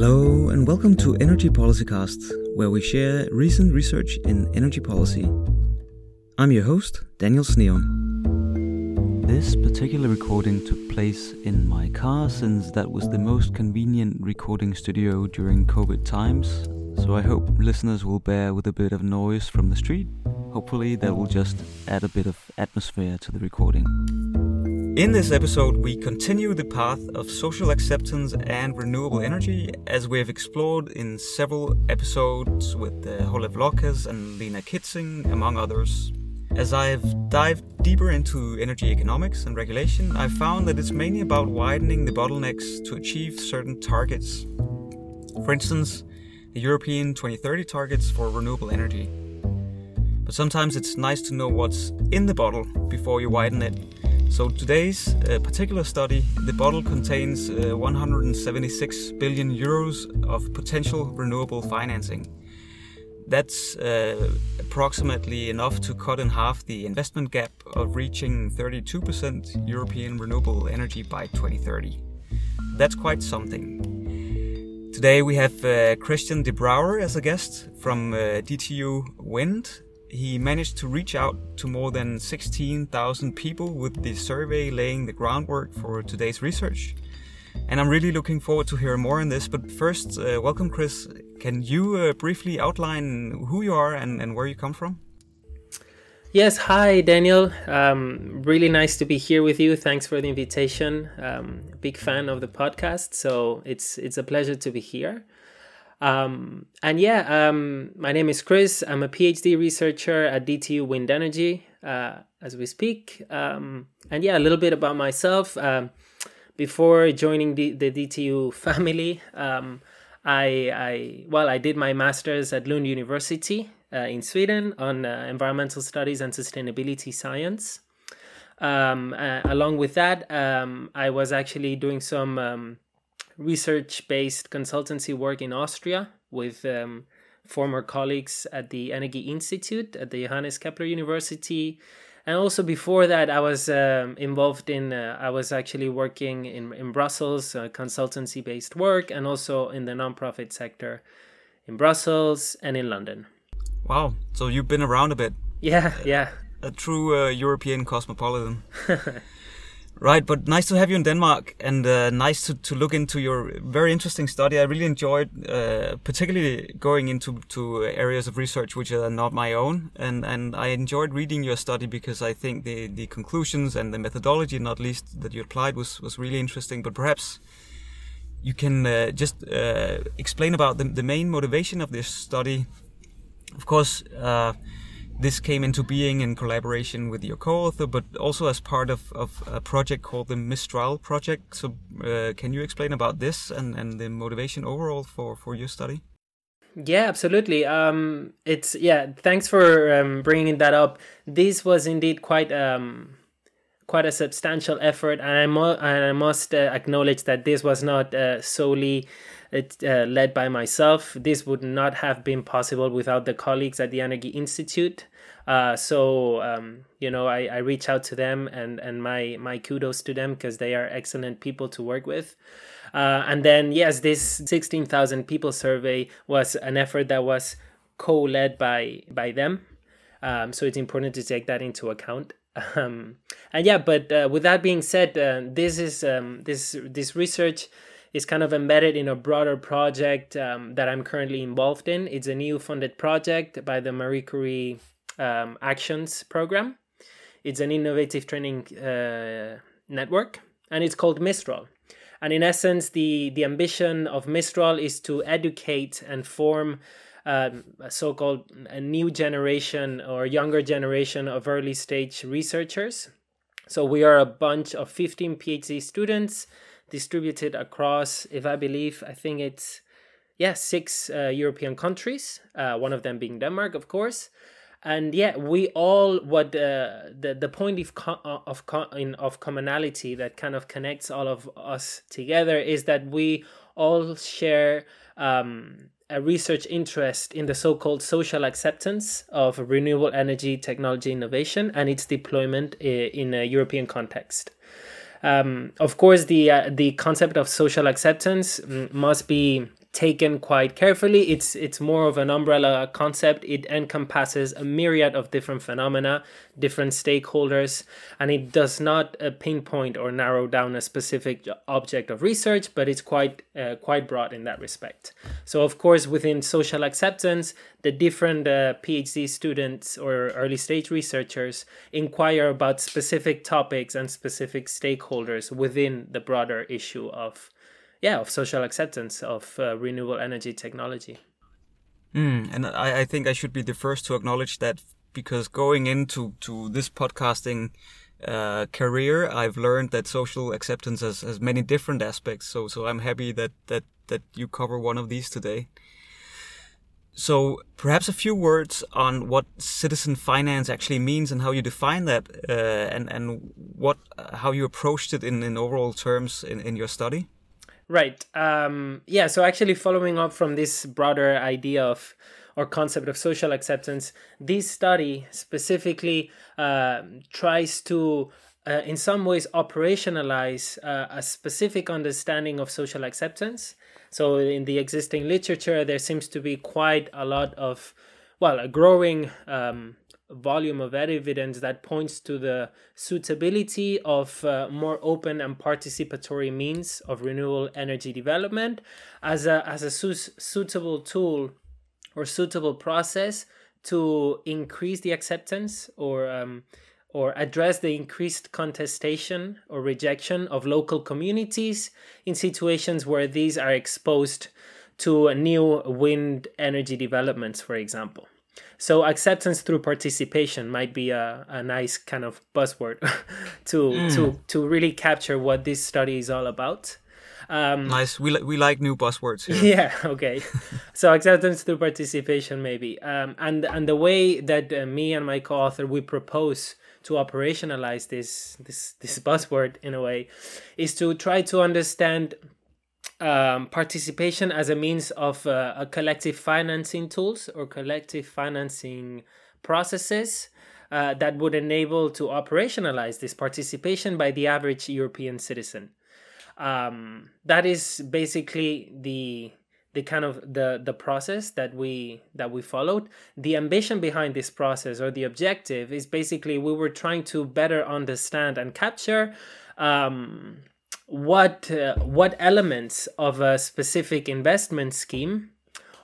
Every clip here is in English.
Hello, and welcome to Energy Policy Cast, where we share recent research in energy policy. I'm your host, Daniel Sneum. This particular recording took place in my car since that was the most convenient recording studio during COVID times, so I hope listeners will bear with a bit of noise from the street. Hopefully, that will just add a bit of atmosphere to the recording. In this episode, we continue the path of social acceptance and renewable energy as we have explored in several episodes with uh, Lokes and Lena Kitzing, among others. As I've dived deeper into energy economics and regulation, I've found that it's mainly about widening the bottlenecks to achieve certain targets. For instance, the European 2030 targets for renewable energy. But sometimes it's nice to know what's in the bottle before you widen it so today's uh, particular study, the bottle contains uh, 176 billion euros of potential renewable financing. That's uh, approximately enough to cut in half the investment gap of reaching 32% European renewable energy by 2030. That's quite something. Today we have uh, Christian de Brouwer as a guest from uh, DTU Wind, he managed to reach out to more than 16,000 people with the survey laying the groundwork for today's research. And I'm really looking forward to hear more on this. But first, uh, welcome, Chris. Can you uh, briefly outline who you are and, and where you come from? Yes, hi, Daniel. Um, really nice to be here with you. Thanks for the invitation. Um, big fan of the podcast, so it's it's a pleasure to be here. Um, and yeah, um, my name is Chris. I'm a PhD researcher at DTU Wind Energy uh, as we speak. Um, and yeah, a little bit about myself. Um, before joining the, the DTU family, um, I, I, well, I did my master's at Lund University uh, in Sweden on uh, environmental studies and sustainability science. Um, uh, along with that, I was actually doing some research based consultancy work in Austria with um, former colleagues at the Energy Institute at the Johannes Kepler University. And also before that, I was um, involved in, uh, I was actually working in, in Brussels, uh, consultancy based work, and also in the nonprofit sector in Brussels and in London. Wow. So you've been around a bit. Yeah, yeah. A, a true uh, European cosmopolitan. Right, but nice to have you in Denmark and uh, nice to, to look into your very interesting study. I really enjoyed, uh, particularly going into to areas of research which are not my own, and, and I enjoyed reading your study because I think the, the conclusions and the methodology, not least that you applied, was was really interesting. But perhaps you can uh, just uh, explain about the, the main motivation of this study. Of course uh, this came into being in collaboration with your co-author, but also as part of, of a project called the Mistral Project. So, uh, can you explain about this and, and the motivation overall for, for your study? Yeah, absolutely. Um, it's yeah. Thanks for um, bringing that up. This was indeed quite um, quite a substantial effort, and I, and I must uh, acknowledge that this was not uh, solely it's uh, led by myself. This would not have been possible without the colleagues at the Energy Institute. Uh, so um, you know, I, I reach out to them and and my my kudos to them because they are excellent people to work with. Uh, and then yes, this sixteen thousand people survey was an effort that was co-led by by them. Um, so it's important to take that into account. Um, and yeah, but uh, with that being said, uh, this is um, this this research is kind of embedded in a broader project um, that I'm currently involved in. It's a new funded project by the Marie Curie um, Actions Program. It's an innovative training uh, network, and it's called Mistral. And in essence, the, the ambition of Mistral is to educate and form um, a so-called a new generation or younger generation of early stage researchers. So we are a bunch of 15 PhD students distributed across, if I believe, I think it's yeah six uh, European countries. Uh, one of them being Denmark, of course. And yeah, we all what uh, the the point of uh, of in, of commonality that kind of connects all of us together is that we all share um, a research interest in the so-called social acceptance of renewable energy technology innovation and its deployment uh, in a European context. Um, of course, the uh, the concept of social acceptance must be taken quite carefully. It's it's more of an umbrella concept. It encompasses a myriad of different phenomena, different stakeholders, and it does not uh, pinpoint or narrow down a specific object of research, but it's quite uh, quite broad in that respect. So of course, within social acceptance, the different uh, PhD students or early stage researchers inquire about specific topics and specific stakeholders within the broader issue of yeah of social acceptance of uh, renewable energy technology. Mm, and I, I think i should be the first to acknowledge that because going into to this podcasting uh, career i've learned that social acceptance has, has many different aspects. So so i'm happy that that that you cover one of these today. So perhaps a few words on what citizen finance actually means and how you define that, uh, and and what how you approached it in, in overall terms in, in your study. Right. Um, yeah. So actually, following up from this broader idea of or concept of social acceptance, this study specifically uh, tries to, uh, in some ways, operationalize uh, a specific understanding of social acceptance. So, in the existing literature, there seems to be quite a lot of, well, a growing um, volume of evidence that points to the suitability of uh, more open and participatory means of renewable energy development as a, as a su- suitable tool or suitable process to increase the acceptance or um, or address the increased contestation or rejection of local communities in situations where these are exposed to new wind energy developments, for example. So acceptance through participation might be a, a nice kind of buzzword to mm. to to really capture what this study is all about. Um, nice. We li- we like new buzzwords. Here. Yeah. Okay. so acceptance through participation, maybe. Um, and and the way that uh, me and my co-author we propose to operationalize this this this buzzword in a way is to try to understand um, participation as a means of uh, a collective financing tools or collective financing processes uh, that would enable to operationalize this participation by the average European citizen. Um, that is basically the the kind of the the process that we that we followed the ambition behind this process or the objective is basically we were trying to better understand and capture um, what uh, what elements of a specific investment scheme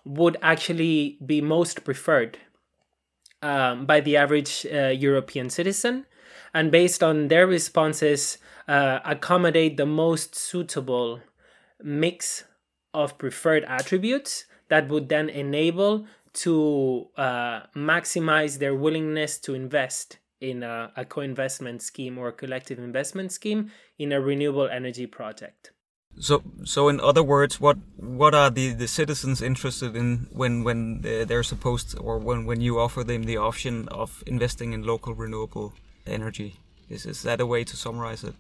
would actually be most preferred um, by the average uh, European citizen, and based on their responses, uh, accommodate the most suitable mix of preferred attributes that would then enable to uh, maximize their willingness to invest in a, a co-investment scheme or a collective investment scheme in a renewable energy project. So, so in other words, what what are the, the citizens interested in when when they're supposed or when when you offer them the option of investing in local renewable energy? Is is that a way to summarize it?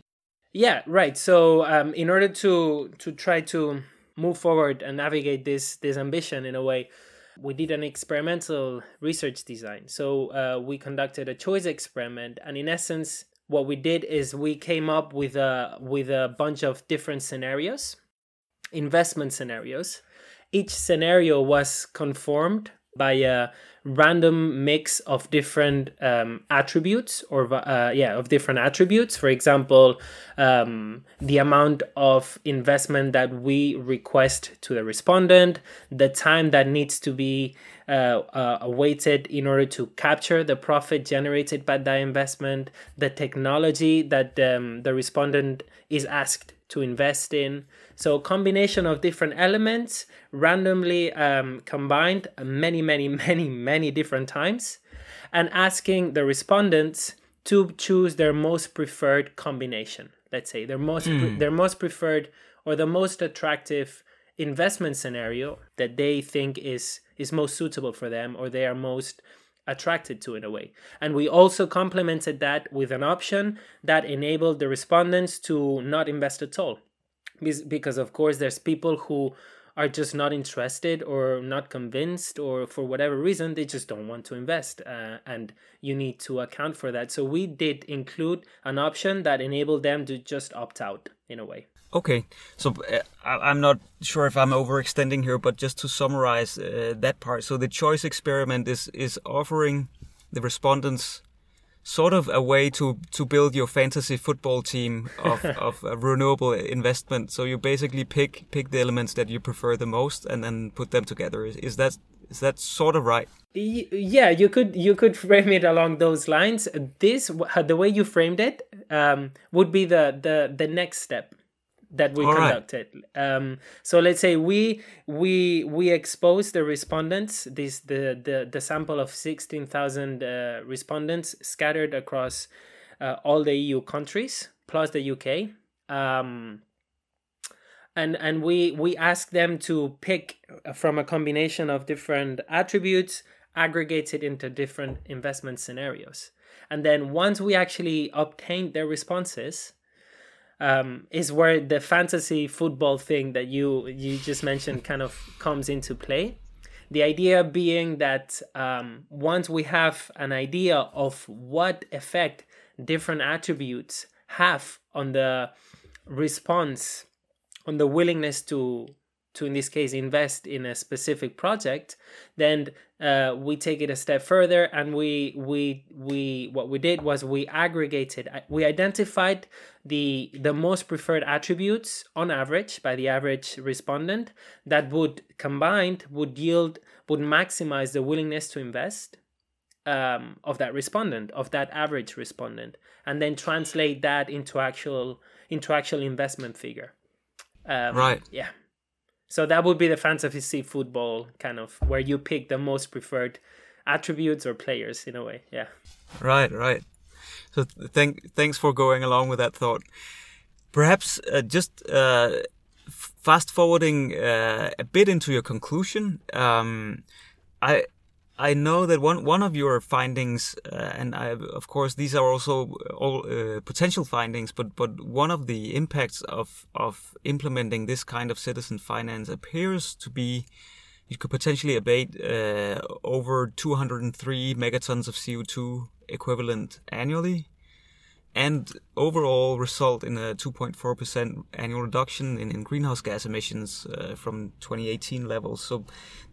Yeah, right. So, um, in order to to try to move forward and navigate this this ambition in a way, we did an experimental research design. So uh, we conducted a choice experiment, and in essence, what we did is we came up with a with a bunch of different scenarios, investment scenarios. Each scenario was conformed by a random mix of different um, attributes or uh, yeah of different attributes. For example um, the amount of investment that we request to the respondent the time that needs to be uh, uh, awaited in order to capture the profit generated by that investment the technology that um, the respondent is asked to invest in so combination of different elements randomly um, combined many, many, many, many different times and asking the respondents to choose their most preferred combination. Let's say their most mm. pre- hmm. their most preferred or the most attractive investment scenario that they think is is most suitable for them or they are most attracted to in a way. And we also complemented that with an option that enabled the respondents to not invest at all because of course there's people who are just not interested or not convinced or for whatever reason they just don't want to invest uh, and you need to account for that. So we did include an option that enabled them to just opt out in a way. Okay, so uh, I'm not sure if I'm overextending here, but just to summarize uh, that part, so the choice experiment is is offering the respondents sort of a way to to build your fantasy football team of of renewable investment. So you basically pick pick the elements that you prefer the most and then put them together. Is, is that is that sort of right? Yeah, you could you could frame it along those lines. This the way you framed it um, would be the the the next step that we All conducted. Right. Um, so let's say we we we expose the respondents, this the the the sample of sixteen thousand uh, respondents scattered across uh, all the EU countries plus the UK. Um, and and we we ask them to pick from a combination of different attributes aggregated into different investment scenarios and then once we actually obtain their responses um, is where the fantasy football thing that you you just mentioned kind of comes into play. The idea being that um, once we have an idea of what effect different attributes have on the response, on the willingness to to in this case invest in a specific project then uh, we take it a step further and we we we what we did was we aggregated uh, we identified the the most preferred attributes on average by the average respondent that would combined would yield would maximize the willingness to invest um, of that respondent of that average respondent and then translate that into actual into actual investment figure. Um, right. yeah so that would be the fantasy football kind of where you pick the most preferred attributes or players in a way. Yeah. Right, right. So thank thanks for going along with that thought. Perhaps uh, just uh, fast forwarding uh, a bit into your conclusion. Um, I I know that one one of your findings, uh, and I, of course these are also all uh, potential findings, but but one of the impacts of of implementing this kind of citizen finance appears to be you could potentially abate uh, over 203 megatons of CO2 equivalent annually and overall result in a 2.4% annual reduction in, in greenhouse gas emissions uh, from 2018 levels. So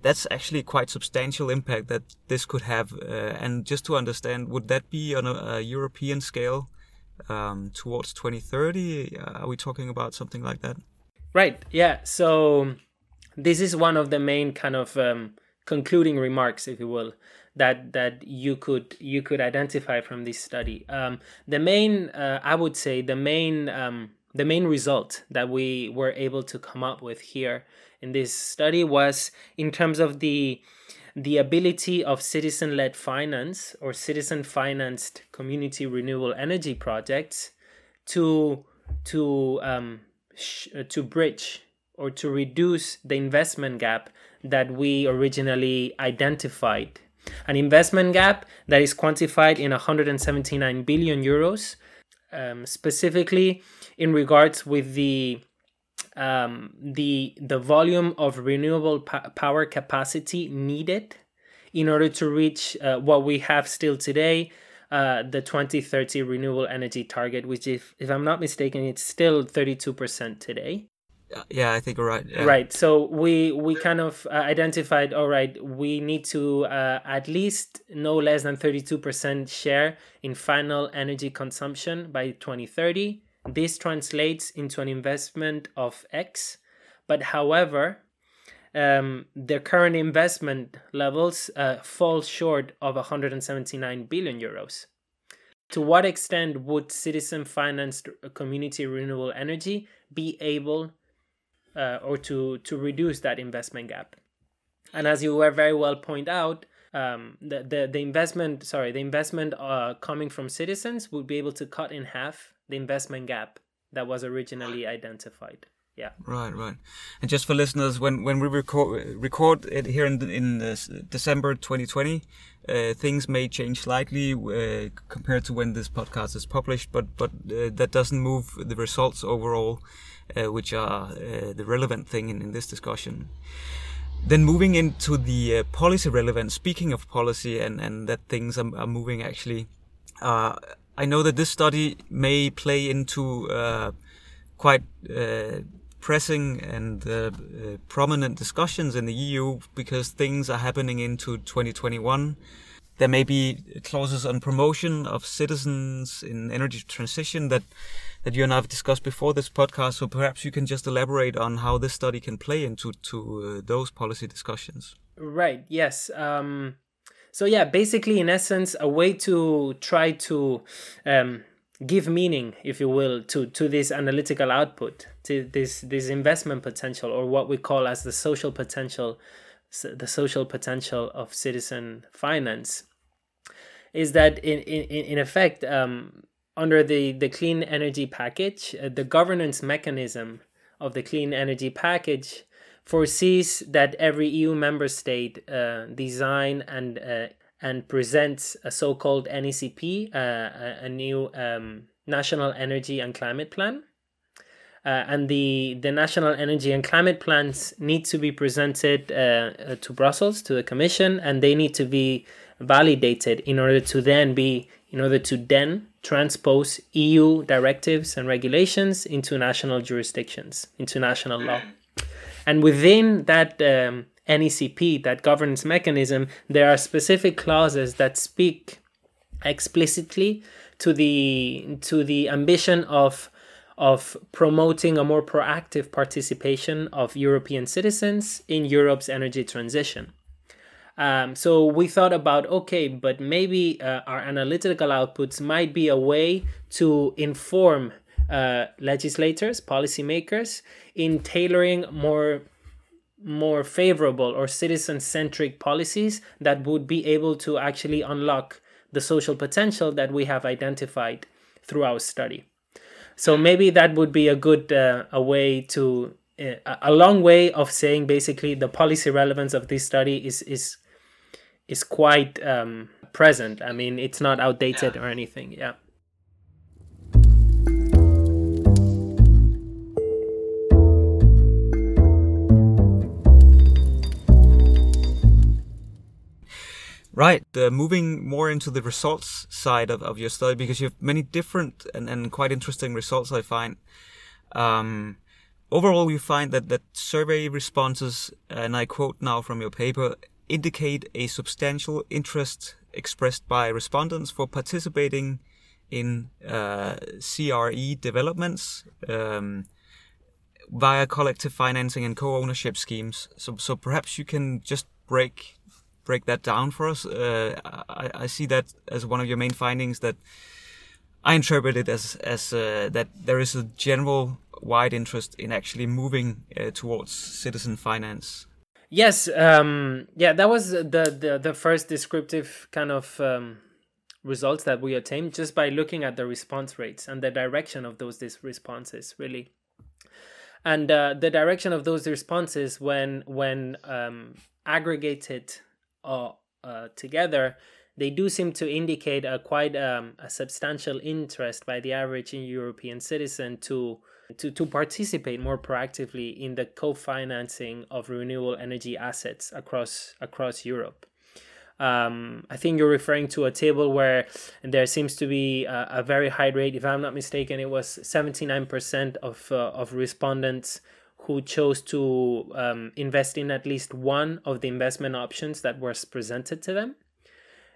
that's actually quite substantial impact that this could have. Uh, and just to understand, would that be on a, a European scale um, towards 2030? Uh, are we talking about something like that? Right. Yeah. So this is one of the main kind of um, concluding remarks, if you will, that that you could you could identify from this study. Um, the main, uh, I would say, the main um, the main result that we were able to come up with here in this study was in terms of the the ability of citizen-led finance or citizen-financed community renewable energy projects to to um, sh- to bridge or to reduce the investment gap that we originally identified. An investment gap that is quantified in 179 billion euros, um, specifically in regards with the um, the the volume of renewable power capacity needed in order to reach uh, what we have still today, uh, the 2030 renewable energy target, which, if, if I'm not mistaken, it's still 32% today yeah i think you're right yeah. right so we we kind of uh, identified all right we need to uh, at least no less than 32% share in final energy consumption by 2030 this translates into an investment of x but however um, the current investment levels uh, fall short of 179 billion euros to what extent would citizen financed community renewable energy be able uh, or to to reduce that investment gap. And as you were very well point out, um, the, the the investment sorry the investment uh, coming from citizens would be able to cut in half the investment gap that was originally identified. Yeah. Right, right. And just for listeners, when when we record record it here in in December 2020, uh, things may change slightly uh, compared to when this podcast is published, but but uh, that doesn't move the results overall. Uh, which are uh, the relevant thing in, in, this discussion. Then moving into the uh, policy relevance, speaking of policy and, and that things are, are moving actually, I know that this study may play into quite pressing and uh, uh, prominent discussions in the EU because things are happening into 2021. There may be clauses on promotion of citizens in energy transition that that you and I have discussed before this podcast. So perhaps you can just elaborate on how this study can play into to uh, those policy discussions. Right. Yes. Um, so yeah, basically, in essence, a way to try to um, give meaning, if you will, to to this analytical output, to this this investment potential, or what we call as the social potential, the social potential of citizen finance, is that in in in effect, um, under the the clean energy package, uh, the governance mechanism of the clean energy package foresees that every EU member state uh, design and uh, and presents a so-called NECP, uh, a, a, new um, national energy and climate plan. Uh, and the, the national energy and climate plans need to be presented uh, uh, to Brussels, to the Commission, and they need to be validated in order to then be, in order to then transpose EU directives and regulations into national jurisdictions, into national law. And within that um, NECP, that governance mechanism, there are specific clauses that speak explicitly to the to the ambition of of promoting a more proactive participation of European citizens in Europe's energy transition. Um, so we thought about okay, but maybe uh, our analytical outputs might be a way to inform uh, legislators, policymakers, in tailoring more more favorable or citizen centric policies that would be able to actually unlock the social potential that we have identified through our study. So maybe that would be a good uh, a way to uh, a long way of saying basically the policy relevance of this study is is is quite um, present. I mean, it's not outdated yeah. or anything. Yeah. Right. Moving more into the results side of, of your study, because you have many different and, and quite interesting results, I find. Um, overall, you find that, that survey responses, and I quote now from your paper, indicate a substantial interest expressed by respondents for participating in uh, CRE developments um, via collective financing and co-ownership schemes. So, so perhaps you can just break break that down for us? Uh, I, I, see that as one of your main findings that I interpret it as as uh, that there is a general wide interest in actually moving uh, towards citizen finance. Yes, um, yeah, that was the, the the first descriptive kind of um, results that we attained just by looking at the response rates and the direction of those responses, really and uh, the direction of those responses when when um, aggregated uh, together, they do seem to indicate a quite um, a substantial interest by the average European citizen to to, to participate more proactively in the co-financing of renewable energy assets across across Europe. Um, I think you're referring to a table where there seems to be a, a very high rate. If I'm not mistaken, it was 79% of uh, of respondents who chose to um, invest in at least one of the investment options that was presented to them.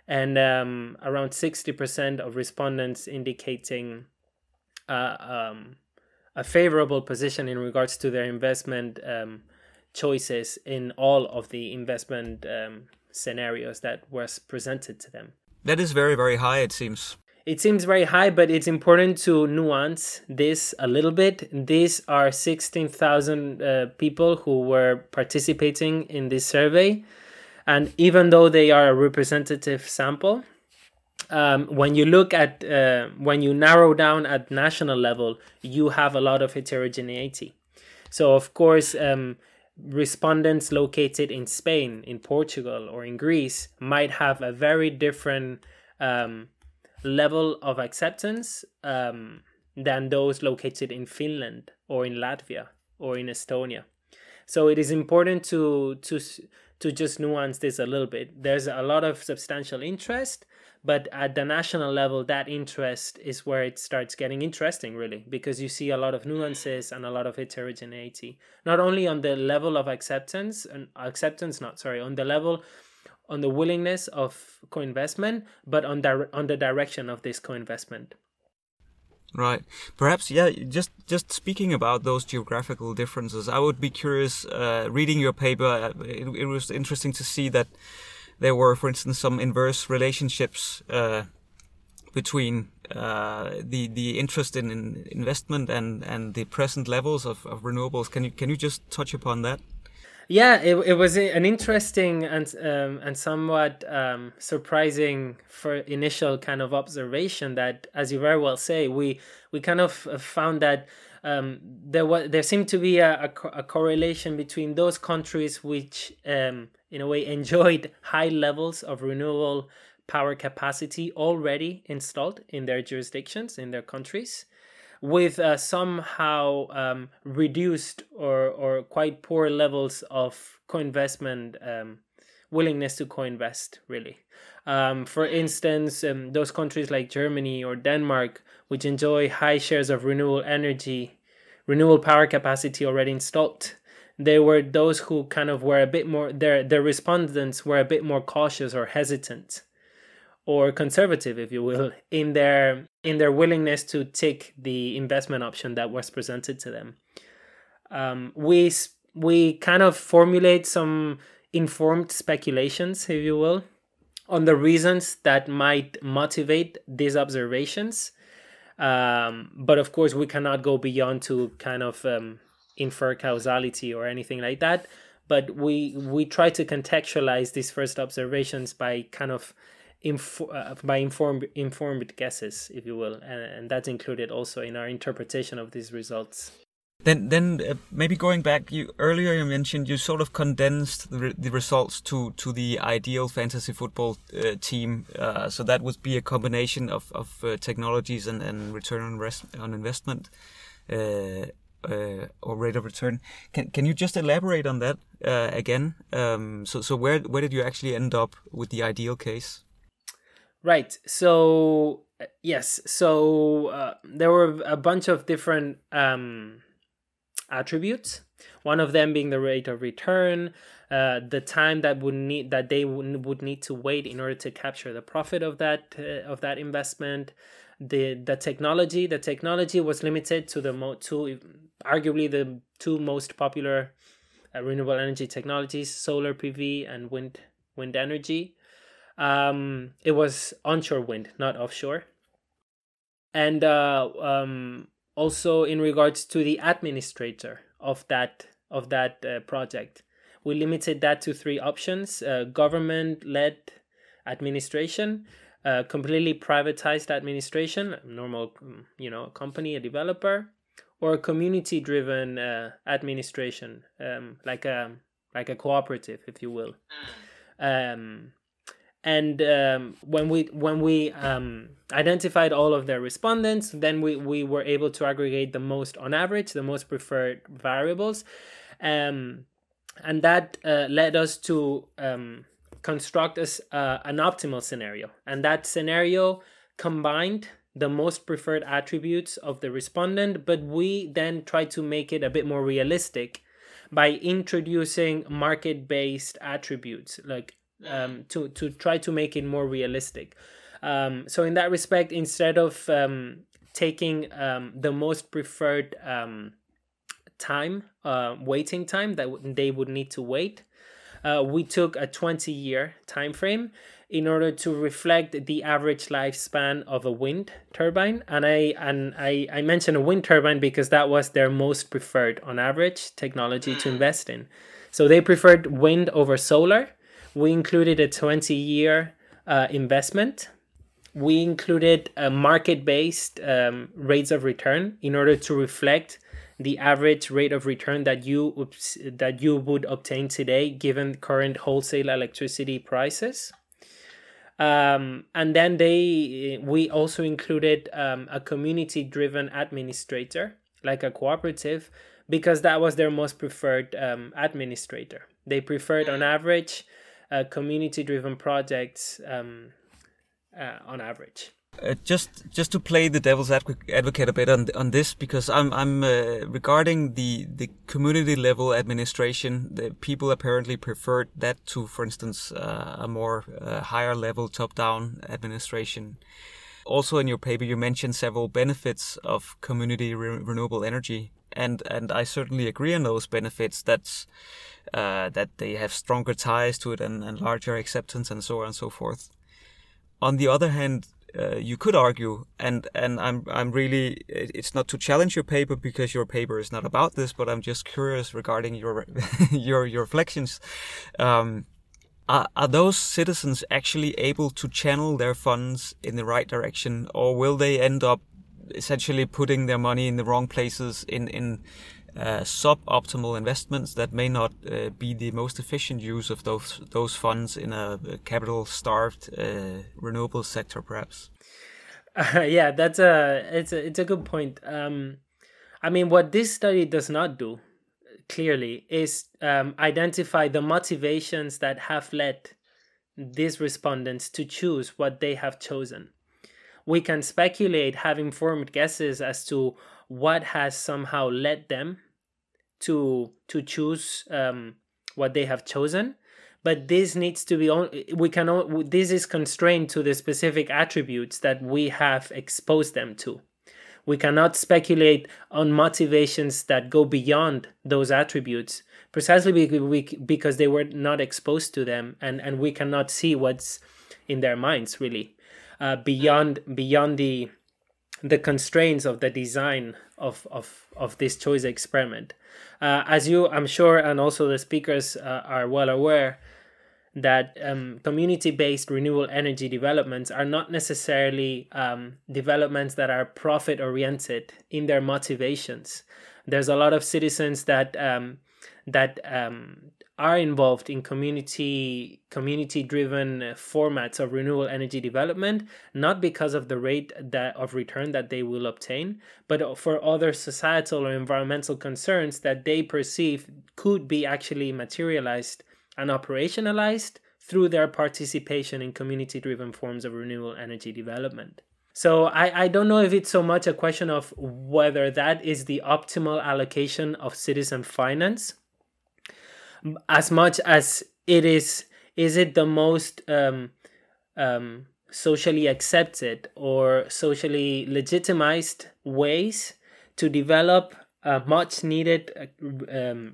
And um, around 60% of respondents indicating uh, um, a favorable position in regards to their investment um, choices in all of the investment um, scenarios that was presented to them. That is very, very high, it seems. It seems very high, but it's important to nuance this a little bit. These are 16,000 uh, people who were participating in this survey. And even though they are a representative sample, um, when you look at, uh, when you narrow down at national level, you have a lot of heterogeneity. So, of course, um, respondents located in Spain, in Portugal, or in Greece might have a very different um, level of acceptance um, than those located in Finland or in Latvia or in Estonia. So it is important to to to just nuance this a little bit, there's a lot of substantial interest, but at the national level, that interest is where it starts getting interesting, really, because you see a lot of nuances and a lot of heterogeneity, not only on the level of acceptance and acceptance, not sorry, on the level on the willingness of co-investment, but on di- on the direction of this co-investment. Right. Perhaps, yeah. Just just speaking about those geographical differences, I would be curious. Uh, reading your paper, uh, it, it, was interesting to see that there were, for instance, some inverse relationships uh, between uh, the the interest in, in, investment and and the present levels of, of renewables. Can you can you just touch upon that? Yeah, it, it was an interesting and um, and somewhat um, surprising for initial kind of observation that, as you very well say, we we kind of found that um, there was there seemed to be a, a, a correlation between those countries which, um, in a way, enjoyed high levels of renewable power capacity already installed in their jurisdictions in their countries with uh, somehow um, reduced or, or quite poor levels of co-investment um, willingness to co-invest really. Um, for instance um, those countries like germany or denmark which enjoy high shares of renewable energy renewable power capacity already installed they were those who kind of were a bit more their their respondents were a bit more cautious or hesitant or conservative if you will in their in their willingness to take the investment option that was presented to them. Um, we we kind of formulate some informed speculations if you will on the reasons that might motivate these observations. Um, but of course we cannot go beyond to kind of um, infer causality or anything like that. But we we try to contextualize these first observations by kind of Inf- uh, by informed informed guesses, if you will, and, and, that's included also in our interpretation of these results. Then, then uh, maybe going back, you earlier you mentioned you sort of condensed the, re- the results to to the ideal fantasy football uh, team. Uh, so that would be a combination of of uh, technologies and, and return on, res- on investment. Uh, or rate of return. Can can you just elaborate on that again? Um, so so where where did you actually end up with the ideal case? Right. So uh, yes. So uh, there were a bunch of different um, attributes. One of them being the rate of return, uh, the time that would need that they would, would need to wait in order to capture the profit of that uh, of that investment. The the technology the technology was limited to the mo- two arguably the two most popular uh, renewable energy technologies solar PV and wind wind energy um, it was onshore wind, not offshore. And uh, um, also in regards to the administrator of that of that uh, project, we limited that to three options: uh, government-led administration, uh, completely privatized administration, normal, mm, you know, company, a developer, or a community-driven uh, administration, um, like a like a cooperative, if you will. Mm. Um, and um, when we when we um, identified all of their respondents then we, we were able to aggregate the most on average the most preferred variables. Um, and that uh, led us to um, construct a, uh, an optimal scenario. And that scenario combined the most preferred attributes of the respondent but we then tried to make it a bit more realistic by introducing market based attributes like um, to to try to make it more realistic. Um, so in that respect, instead of um, taking um, the most preferred um, time, uh, waiting time that they would need to wait, uh, we took a 20 year time frame in order to reflect the average lifespan of a wind turbine and i and i i mentioned a wind turbine because that was their most preferred on average technology to mm. invest in so they preferred wind over solar we included a 20 year uh, investment. We included a market based um, rates of return in order to reflect the average rate of return that you that you would obtain today given current wholesale electricity prices. Um, and then they we also included um, a community driven administrator like a cooperative because that was their most preferred um, administrator They preferred, on average, uh, community-driven projects um, uh, on average. Uh, just just to play the devil's advocate a bit on on this because I'm I'm uh, regarding the the community level administration the people apparently preferred that to for instance uh, a more uh, higher level top down administration also in your paper you mentioned several benefits of community re- renewable energy and and I certainly agree on those benefits that's uh, that they have stronger ties to it and, and larger acceptance and so on and so forth on the other hand uh, you could argue, and and I'm I'm really it's not to challenge your paper because your paper is not about this, but I'm just curious regarding your your your reflections. Um, are, are those citizens actually able to channel their funds in the right direction, or will they end up essentially putting their money in the wrong places in in uh, suboptimal investments that may not uh, be the most efficient use of those those funds in a, capital starved uh, renewable sector, perhaps. yeah, that's a it's a it's a good point. Um, I mean, what this study does not do clearly is um, identify the motivations that have led these respondents to choose what they have chosen. We can speculate, have informed guesses as to what has somehow led them to to choose um, what they have chosen but this needs to be on we cannot this is constrained to the specific attributes that we have exposed them to we cannot speculate on motivations that go beyond those attributes precisely because they were not exposed to them and and we cannot see what's in their minds really. Uh, beyond beyond the the constraints of the design of of of this choice experiment. Uh, as you, I'm sure, and also the speakers uh, are well aware, that um, community based renewable energy developments are not necessarily um, developments that are profit oriented in their motivations. There's a lot of citizens that um, that um, are involved in community community driven formats of renewable energy development not because of the rate that of return that they will obtain but for other societal or environmental concerns that they perceive could be actually materialized and operationalized through their participation in community driven forms of renewable energy development. So I, I don't know if it's so much a question of whether that is the optimal allocation of citizen finance as much as it is is it the most um, um, socially accepted or socially legitimized ways to develop uh, much needed uh, um,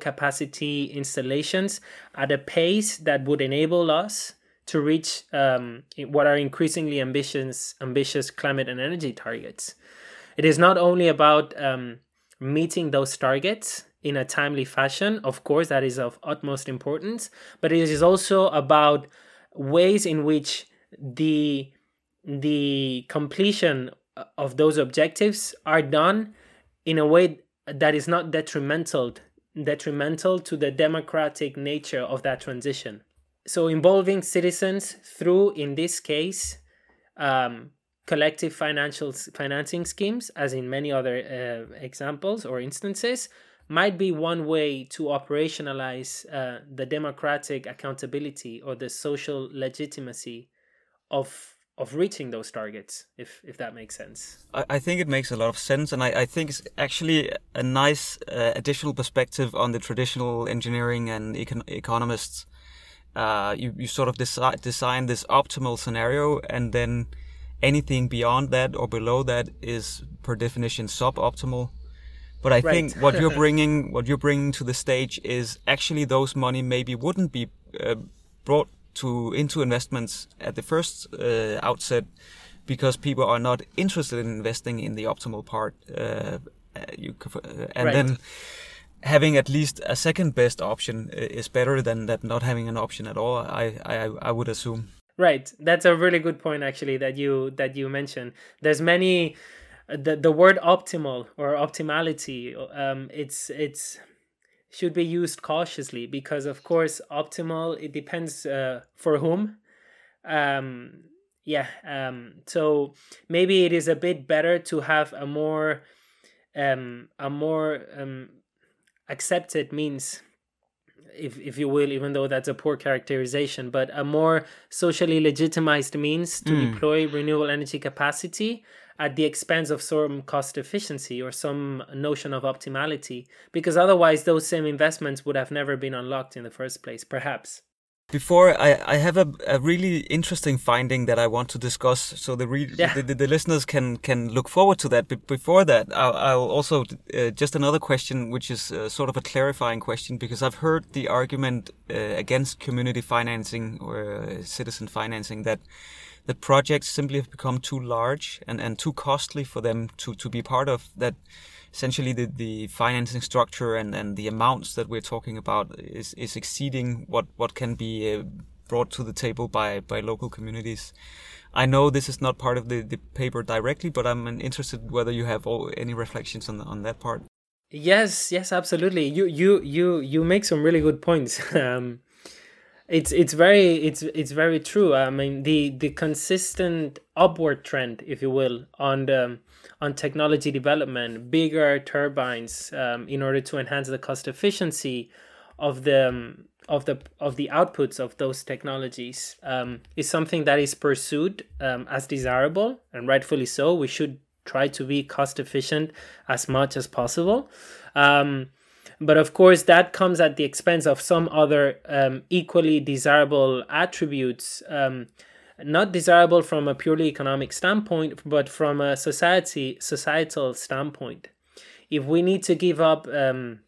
capacity installations at a pace that would enable us to reach um, what are increasingly ambitious ambitious climate and energy targets. It is not only about um, meeting those targets in a timely fashion. Of course, that is of utmost importance, but it is also about ways in which the the completion of those objectives are done in a way that is not detrimental detrimental to the democratic nature of that transition. So involving citizens through, in this case, um, collective financial financing schemes, as in many other uh, examples or instances, might be one way to operationalize uh, the democratic accountability or the social legitimacy of of reaching those targets if if that makes sense. I, I think it makes a lot of sense and i, I think it's actually a nice uh, additional perspective on the traditional engineering and econ- economists. Uh, you, you sort of desi- design this optimal scenario and then anything beyond that or below that is per definition suboptimal. But I right. think what you're bringing, what you're bringing to the stage is actually those money maybe wouldn't be uh, brought to into investments at the first uh, outset because people are not interested in investing in the optimal part. Uh, uh you, uh, and right. then having at least a second best option is better than that not having an option at all. I I, I would assume. Right, that's a really good point actually that you that you mentioned. There's many the the word optimal or optimality um, it's it's should be used cautiously because of course optimal it depends uh, for whom um, yeah um, so maybe it is a bit better to have a more um, a more um, accepted means if if you will, even though that's a poor characterization, but a more socially legitimized means to mm. deploy renewable energy capacity at the expense of some cost efficiency or some notion of optimality, because otherwise those same investments would have never been unlocked in the first place, perhaps. Before I, I have a, a really interesting finding that I want to discuss, so the, re- yeah. the, the, the listeners can can look forward to that. But before that, I'll, I'll also uh, just another question, which is uh, sort of a clarifying question, because I've heard the argument uh, against community financing or uh, citizen financing that that projects simply have become too large and, and too costly for them to, to be part of that essentially the, the financing structure and, and the amounts that we're talking about is, is exceeding what, what can be uh, brought to the table by, by local communities. I know this is not part of the, the paper directly, but I'm interested whether you have all, any reflections on, on that part. Yes, yes, absolutely. You you you you make some really good points. um, it's it's very it's it's very true. I mean the the consistent upward trend, if you will, on the on technology development, bigger turbines um, in order to enhance the cost efficiency of the um, of the of the outputs of those technologies um, is something that is pursued um, as desirable and rightfully so. We should try to be cost efficient as much as possible. Um, but of course, that comes at the expense of some other um, equally desirable attributes um, not desirable from a purely economic standpoint, but from a society societal standpoint. If we need to give up um,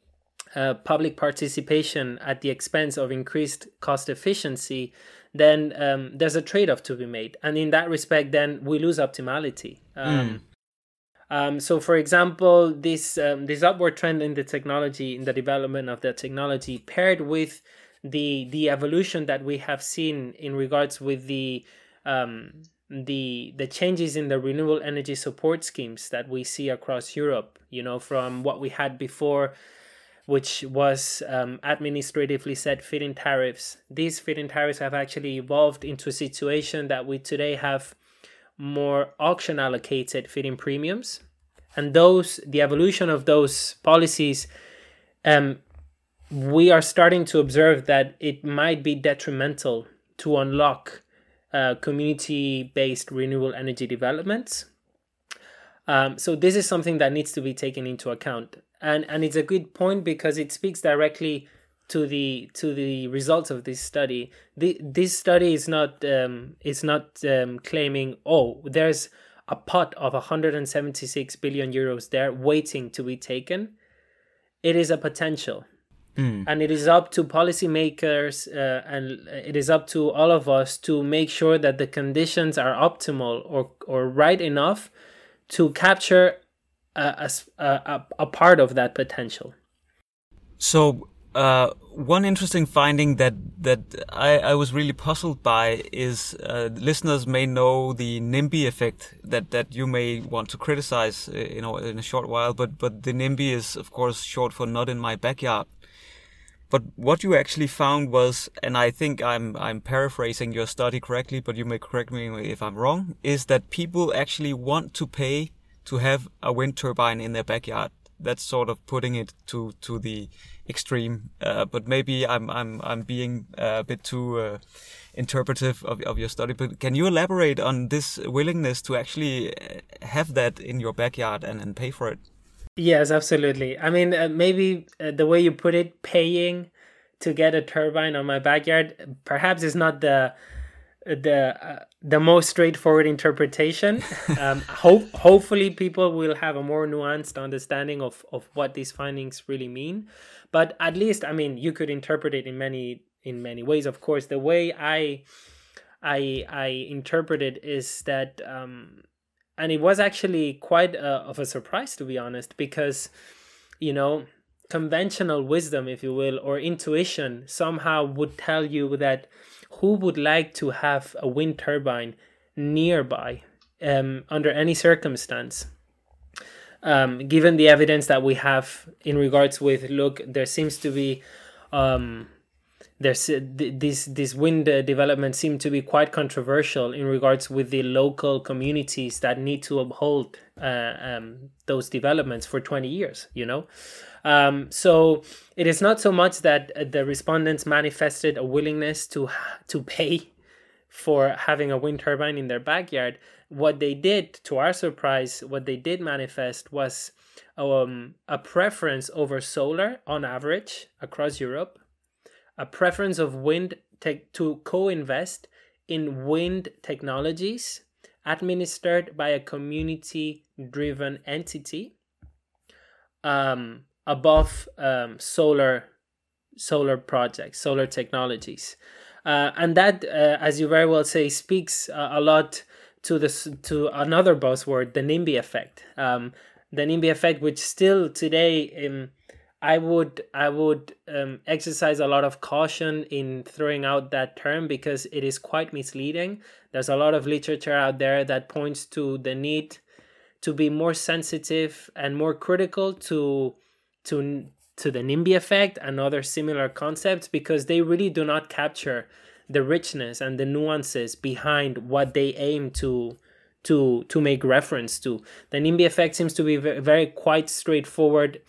uh, public participation at the expense of increased cost efficiency, then um, there's a trade-off to be made, and in that respect, then we lose optimality. Um, mm. Um, so, for example, this um, this upward trend in the technology, in the development of the technology, paired with the the evolution that we have seen in regards with the um, the the changes in the renewable energy support schemes that we see across Europe. You know, from what we had before, which was um, administratively set feed-in tariffs. These feed-in tariffs have actually evolved into a situation that we today have more auction allocated feed-in premiums, and those the evolution of those policies. Um, we are starting to observe that it might be detrimental to unlock uh, community-based renewable energy developments. Um, so this is something that needs to be taken into account, and and it's a good point because it speaks directly to the to the results of this study. The, this study is not um, is not um, claiming oh there's a pot of 176 billion euros there waiting to be taken. It is a potential. Mm. And it is up to policymakers uh, and it is up to all of us to make sure that the conditions are optimal or, or right enough to capture a, a, a, a part of that potential. So, uh, one interesting finding that that I, I was really puzzled by is uh, listeners may know the NIMBY effect that, that you may want to criticize uh, you know in a short while, but but the NIMBY is of course short for not in my backyard. But what you actually found was, and I think I'm I'm paraphrasing your study correctly, but you may correct me if I'm wrong, is that people actually want to pay to have a wind turbine in their backyard. That's sort of putting it to to the extreme. Uh, but maybe I'm I'm I'm being a bit too uh, interpretive of of your study. But can you elaborate on this willingness to actually uh, have that in your backyard and, and pay for it? Yes, absolutely. I mean, uh, maybe uh, the way you put it, paying to get a turbine on my backyard, perhaps is not the the uh, the most straightforward interpretation. Um, hope hopefully people will have a more nuanced understanding of of what these findings really mean. But at least, I mean, you could interpret it in many in many ways. Of course, the way I I I interpret it is that um, and it was actually quite uh, of a surprise to be honest because you know conventional wisdom if you will or intuition somehow would tell you that who would like to have a wind turbine nearby um, under any circumstance. Um, given the evidence that we have in regards with look there seems to be um, there's uh, this this wind uh, development seem to be quite controversial in regards with the local communities that need to uphold uh, um, those developments for 20 years you know um, so it is not so much that uh, the respondents manifested a willingness to to pay for having a wind turbine in their backyard. What they did to our surprise what they did manifest was um, a preference over solar on average across europe a preference of wind to co-invest in wind technologies administered by a community driven entity. Um, above um, solar solar projects solar technologies uh, and that uh, as you very well say speaks uh, a lot to this to another buzzword the nimby effect um, the nimby effect which still today um, I would I would um, exercise a lot of caution in throwing out that term because it is quite misleading. There's a lot of literature out there that points to the need to be more sensitive and more critical to to to the NIMBY effect and other similar concepts because they really do not capture the richness and the nuances behind what they aim to to to make reference to. The NIMBY effect seems to be very, very quite straightforward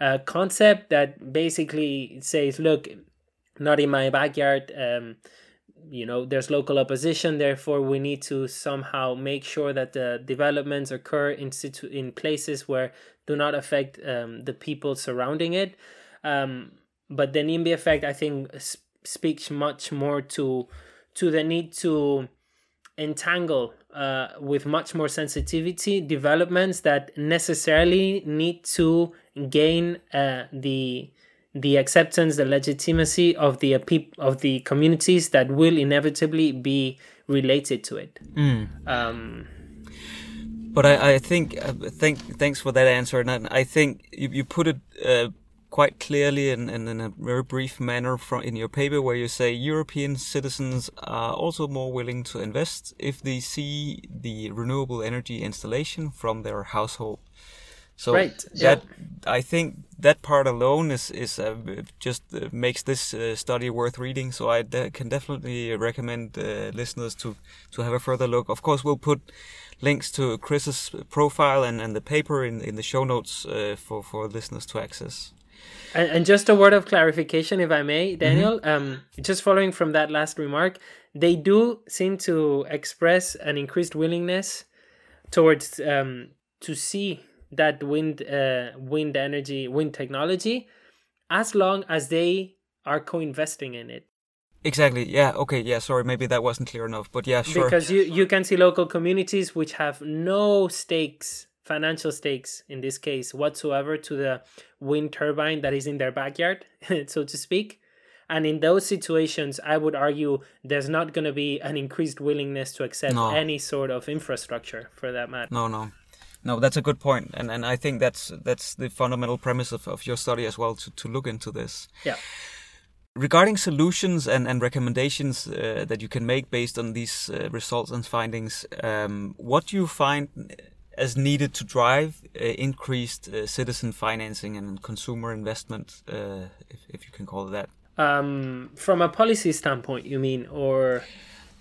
uh, concept that basically says, look, not in my backyard. Um, you know, there's local opposition, therefore we need to somehow make sure that the developments occur in situ- in places where do not affect um, the people surrounding it. Um, but the NIMBY effect, I think, sp- speaks much more to to the need to entangle uh, with much more sensitivity developments that necessarily need to gain uh, the the acceptance, the legitimacy of the of the communities that will inevitably be related to it. Mm. Um, but I, I think, uh, thank, thanks for that answer, and I, think you, you put it uh, quite clearly and, in a very brief manner from in your paper where you say European citizens are also more willing to invest if they see the renewable energy installation from their household. So right. that yeah. I think that part alone is is uh, just uh, makes this uh, study worth reading. So I de- can definitely recommend uh, listeners to to have a further look. Of course, we'll put links to Chris's profile and, and the paper in, in the show notes uh, for for listeners to access. And, and, just a word of clarification, if I may, mm-hmm. Daniel. Mm-hmm. Um, just following from that last remark, they do seem to express an increased willingness towards um, to see that wind uh, wind energy wind technology as long as they are co-investing in it exactly yeah okay yeah sorry maybe that wasn't clear enough but yeah sure because you you can see local communities which have no stakes financial stakes in this case whatsoever to the wind turbine that is in their backyard, so to speak. And in those situations, I would argue there's not going to be an increased willingness to accept no. any sort of infrastructure for that matter. No, no. No, that's a good point, and and I think that's that's the fundamental premise of, of your study as well to, to look into this. Yeah. Regarding solutions and, and recommendations uh, that you can make based on these uh, results and findings, um, what do you find as needed to drive uh, increased uh, citizen financing and consumer investment, uh, if, if you can call it that? Um, from a policy standpoint, you mean, or?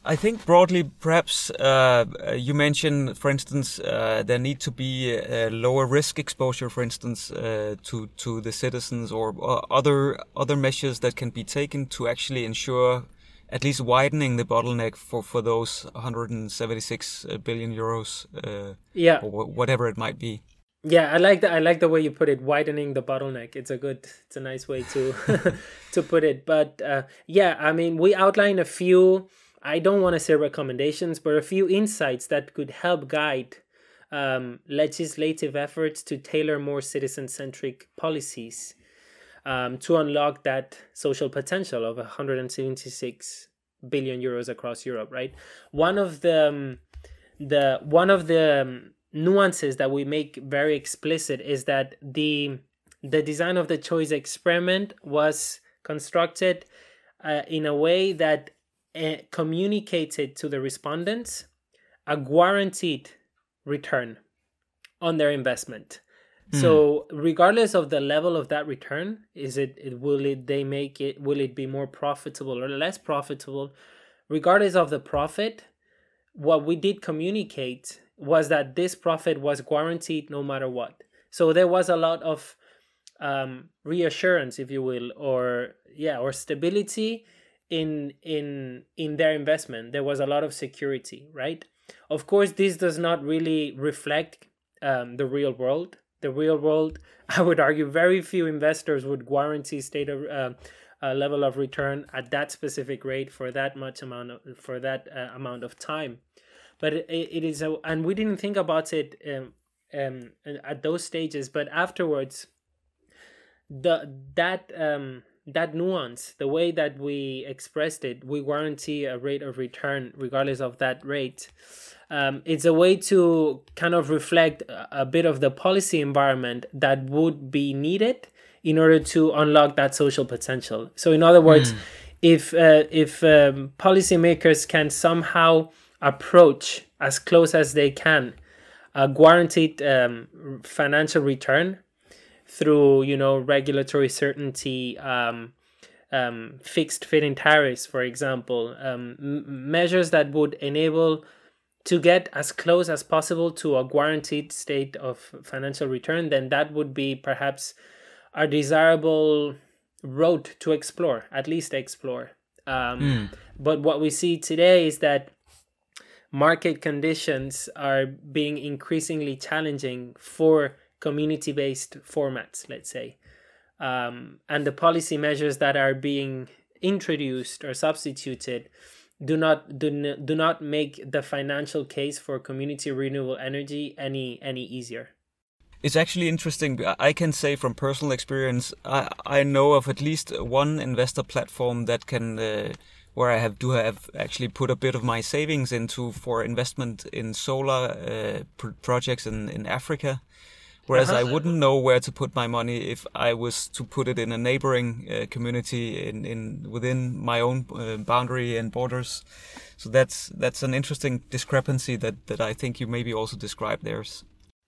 I think broadly, perhaps uh, you mentioned, for instance, uh, there need to be a lower risk exposure, for instance, uh, to to the citizens, or, other other measures that can be taken to actually ensure at least widening the bottleneck for, for those 176 uh, euros, uh, yeah, or whatever it might be. Yeah, I like that. I like the way you put it, widening the bottleneck. It's a good, it's a nice way to to put it. But uh, yeah, I mean, we outline a few. I don't want to say recommendations, but a few insights that could help guide um, legislative efforts to tailor more citizen centric policies um, to unlock that social potential of 176 billion euros across Europe. Right. One of the um, the one of the um, nuances that we make very explicit is that the the design of the choice experiment was constructed uh, in a way that communicated to the respondents a guaranteed return on their investment Mm. So regardless of the level of that return, is it, it will it they make it will it be more profitable or less profitable? Regardless of the profit, what we did communicate was that this profit was guaranteed no matter what. So there was a lot of um, reassurance, if you will, or yeah, or stability in in in their investment. There was a lot of security, right? Of course, this does not really reflect um, the real world. The real world, I would argue, very few investors would guarantee state of uh, uh, level of return at that specific rate for that much amount of, for that uh, amount of time. But it, it is a, and we didn't think about it um, um, at those stages, but afterwards, the that um that nuance, the way that we expressed it, we guarantee a rate of return regardless of that rate. Um, it's a way to kind of reflect a bit of the policy environment that would be needed in order to unlock that social potential. So, in other words, mm. if uh, if um, policymakers can somehow approach as close as they can a guaranteed um, financial return through you know regulatory certainty um, um, fixed feed-in tariffs for example um, m- measures that would enable to get as close as possible to a guaranteed state of financial return then that would be perhaps a desirable road to explore at least explore mm. but what we see today is that market conditions are being increasingly challenging for community based formats, let's say. Um, and the policy measures that are being introduced or substituted do not do, do not make the financial case for community renewable energy any any easier it's actually interesting i can say from personal experience i i know of at least one investor platform that can uh, where I have do have actually put a bit of my savings into for investment in solar uh, pr- projects in in Africa. Whereas uh-huh. I wouldn't know where to put my money if I was to put it in a neighboring uh, community in, in within my own uh, boundary and borders. So that's that's an interesting discrepancy that, that I think you maybe also described there.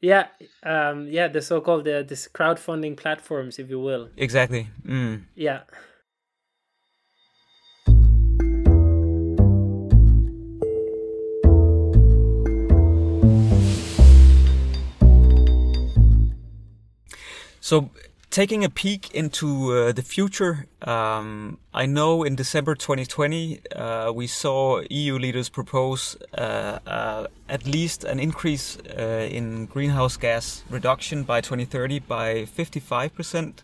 Yeah, um, yeah, the so-called uh, this crowdfunding platforms, if you will. Exactly. Mm. Yeah. So, taking a peek into uh, the future, um, I know in December 2020 uh, we saw EU leaders propose uh, uh, at least an increase uh, in greenhouse gas reduction by 2030 by 55 percent.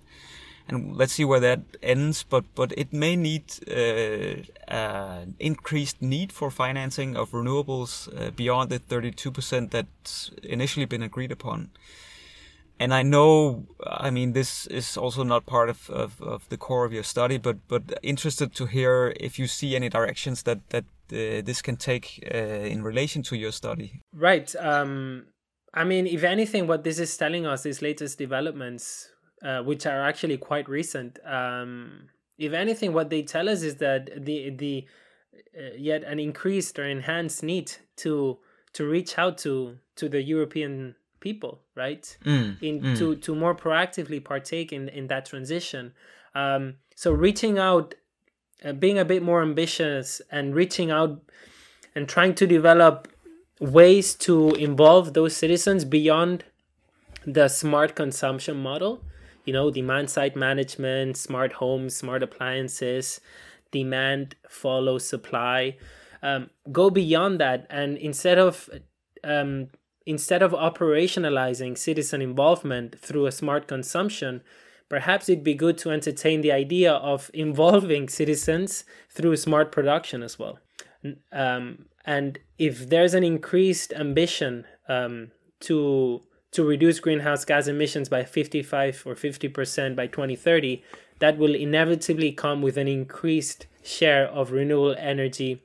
And let's see where that ends, but but it may need uh, increased need for financing of renewables beyond the 32 percent that's initially been agreed upon and I know, I mean, this is also not part of, of, of, the core of your study, but but interested to hear if you see any directions that that uh, this can take uh, in relation to your study. Right. Um, I mean, if anything, what this is telling us, these latest developments, uh, which are actually quite recent, um, if anything, what they tell us is that the the uh, yet an increased or enhanced need to to reach out to to the European people right? Mm, in mm. to to more proactively partake in in that transition. Um so reaching out uh, being a bit more ambitious and reaching out and trying to develop ways to involve those citizens beyond the smart consumption model you know demand side management smart homes smart appliances demand follow supply. Um, go beyond that and instead of um, instead of operationalizing citizen involvement through a smart consumption, perhaps it'd be good to entertain the idea of involving citizens through smart production as well. Um, and if there's an increased ambition um, to to reduce greenhouse gas emissions by 55 or 50% by 2030, that will inevitably come with an increased share of renewable energy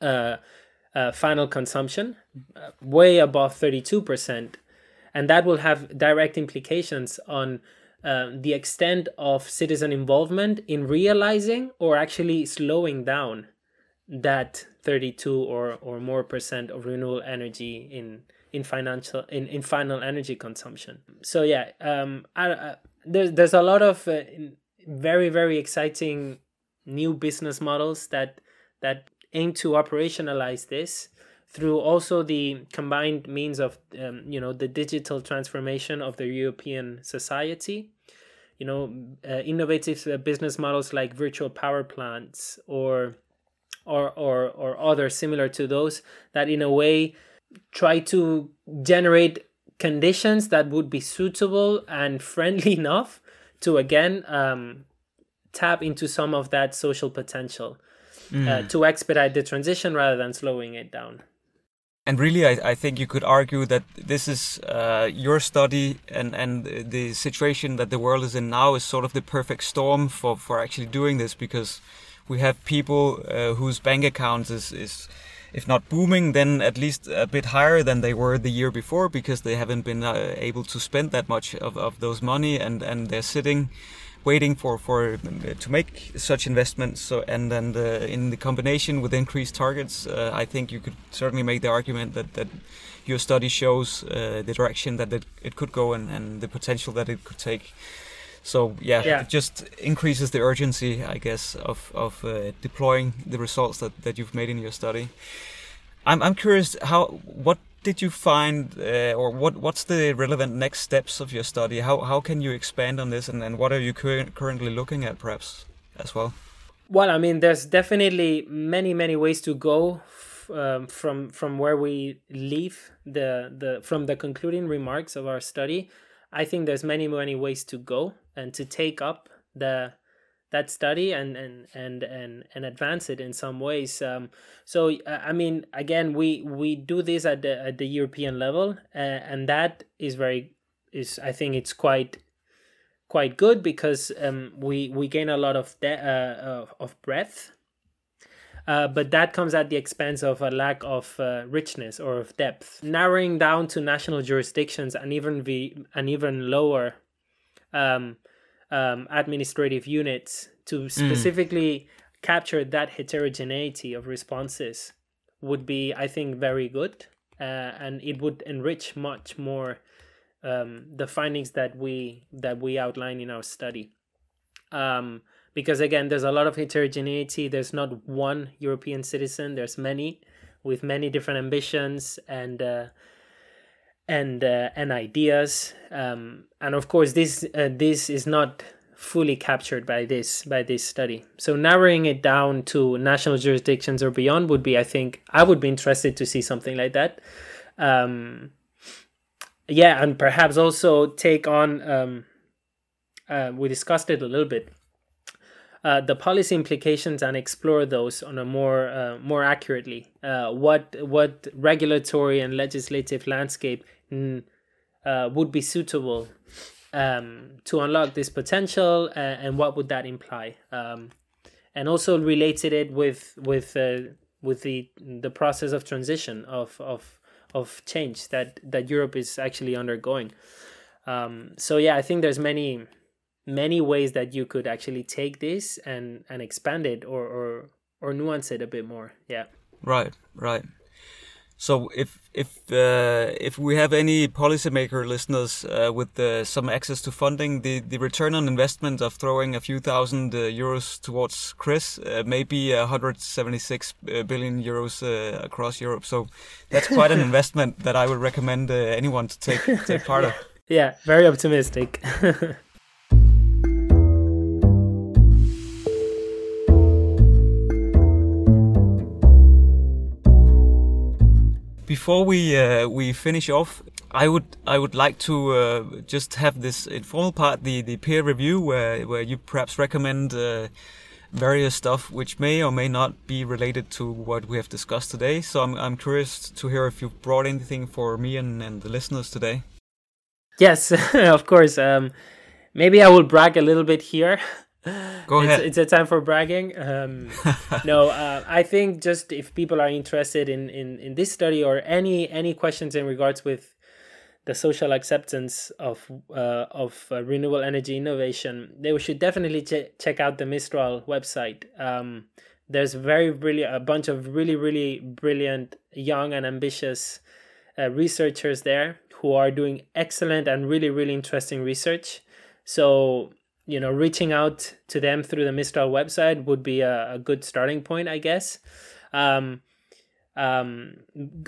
uh, uh, final consumption, uh, way above 32%. And that will have direct implications on uh, the extent of citizen involvement in realizing or actually slowing down that 32 or, or more percent of renewable energy in, in financial in, in final energy consumption. So yeah, um, I, I, there's there's a lot of uh, very very exciting new business models that that aim to operationalize this through also the combined means of um, you know the digital transformation of the European society. You know uh, innovative uh, business models like virtual power plants or or or or other similar to those that in a way try to generate conditions that would be suitable and friendly enough to again um, tap into some of that social potential mm. uh, to expedite the transition rather than slowing it down and really, I, I, think you could argue that this is uh, your study and, and the situation that the world is in now is sort of the perfect storm for, for actually doing this because we have people uh, whose bank accounts is, is, if not booming, then at least a bit higher than they were the year before because they haven't been uh, able to spend that much of, of those money and, and they're sitting waiting for for to make such investments. So and then the, in the combination with increased targets, uh, I think you could certainly make the argument that that your study shows uh, the direction that it, it could go and, and the potential that it could take. So yeah, yeah, it just increases the urgency, I guess, of of uh, deploying the results that, that you've made in your study. I'm I'm curious how what did you find, uh, or what what's the relevant next steps of your study? How how can you expand on this, and, and what are you cur currently looking at, perhaps as well? Well, I mean, there's definitely many many ways to go um, from from where we leave the the from the concluding remarks of our study. I think there's many many ways to go and to take up the that study and and and and, and advance it in some ways um, so uh, i mean again we we do this at the at the european level uh, and that is very is i think it's quite quite good because um, we we gain a lot of de- uh, of breadth uh, but that comes at the expense of a lack of uh, richness or of depth. Narrowing down to national jurisdictions and even the an even lower um, um, administrative units to mm. specifically mm. capture that heterogeneity of responses would be, I think, very good, uh, and it would enrich much more um, the findings that we that we outline in our study. Um, because again, there's a lot of heterogeneity. There's not one European citizen. There's many with many different ambitions and. Uh, and uh, and ideas. Um, and of course this uh, this is not fully captured by this by this study. So narrowing it down to national jurisdictions or beyond would be i think i would be interested to see something like that. Um, yeah and perhaps also take on um, uh, we discussed it a little bit. Uh, the policy implications and explore those on a more uh, more accurately. Uh, what what regulatory and legislative landscape mm, uh, would be suitable um, to unlock this potential, uh, and what would that imply? Um, and also related it with with uh, with the the process of transition of of of change that that Europe is actually undergoing. Um, so yeah, I think there's many many ways that you could actually take this and and expand it or or or nuance it a bit more. Yeah. Right. Right. So if if uh, if we have any policymaker listeners uh, with uh, some access to funding, the, the return on investment of throwing a few thousand uh, euros towards Chris uh, may be 176 uh, euros across Europe. So that's quite an investment that I would recommend anyone to take take part of. Yeah, very optimistic. before we uh, we finish off, I would I would like to uh, just have this informal part, the the peer review, where where you perhaps recommend uh, various stuff which may or may not be related to what we have discussed today. So I'm I'm curious to hear if you've brought anything for me and, and the listeners today. Yes, of course. Um, maybe I will brag a little bit here. Go ahead. It's, it's a time for bragging. Um, no, uh, I think just if people are interested in, in, in this study or any any questions in regards with the social acceptance of uh, of uh, renewable energy innovation, they should definitely ch- check out the Mistral website. Um, there's very really a bunch of really really brilliant young and ambitious uh, researchers there who are doing excellent and really really interesting research. So you know, reaching out to them through the Mistral website would be a, a good starting point, I guess. Um, um,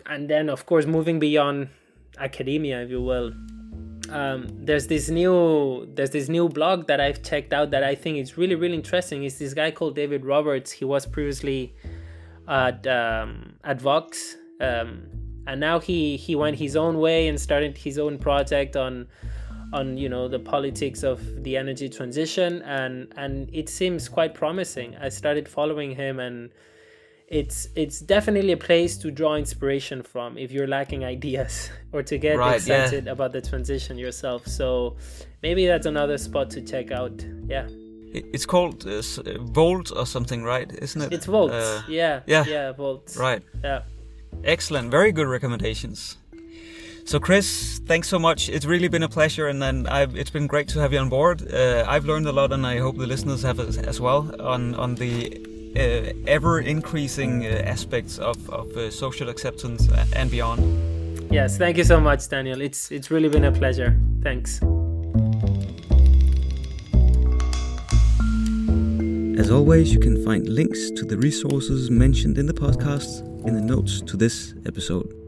and then, of course, moving beyond academia, if you will. Um, there's this new there's this new blog that I've checked out that I think is really really interesting. It's this guy called David Roberts. He was previously at um, at Vox, um, and now he he went his own way and started his own project on on you know the politics of the energy transition and and it seems quite promising. I started following him and it's it's definitely a place to draw inspiration from if you're lacking ideas or to get right, excited yeah. about the transition yourself. So maybe that's another spot to check out. Yeah. It's called uh, volt or something right? Isn't it? It's volt. Uh, yeah. yeah. Yeah volt. Right. Yeah. Excellent. Very good recommendations so, Chris, thanks so much. It's really been a pleasure, and then I've, it's been great to have you on board. Uh, I've learned a lot, and I hope the listeners have as well on on the uh, ever increasing uh, aspects of of uh, social acceptance and beyond. Yes, thank you so much, Daniel. It's it's really been a pleasure. Thanks. As always, you can find links to the resources mentioned in the podcast in the notes to this episode.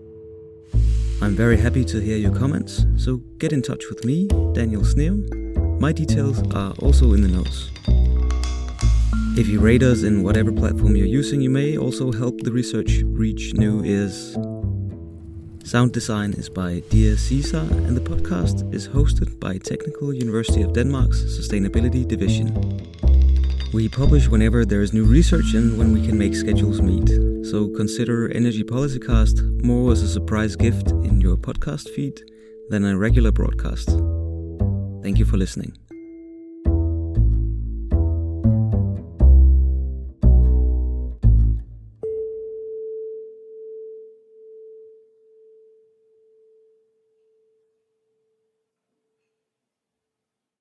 I'm very happy to hear your comments, so get in touch with me, Daniel Sneum. My details are also in the notes. If you rate us in whatever platform you're using, you may also help the research reach new ears. Sound design is by Dear Caesar, and the podcast is hosted by Technical University of Denmark's Sustainability Division. We publish whenever there is new research and when we can make schedules meet. So consider Energy Policy Cast more as a surprise gift in your podcast feed than a regular broadcast. Thank you for listening.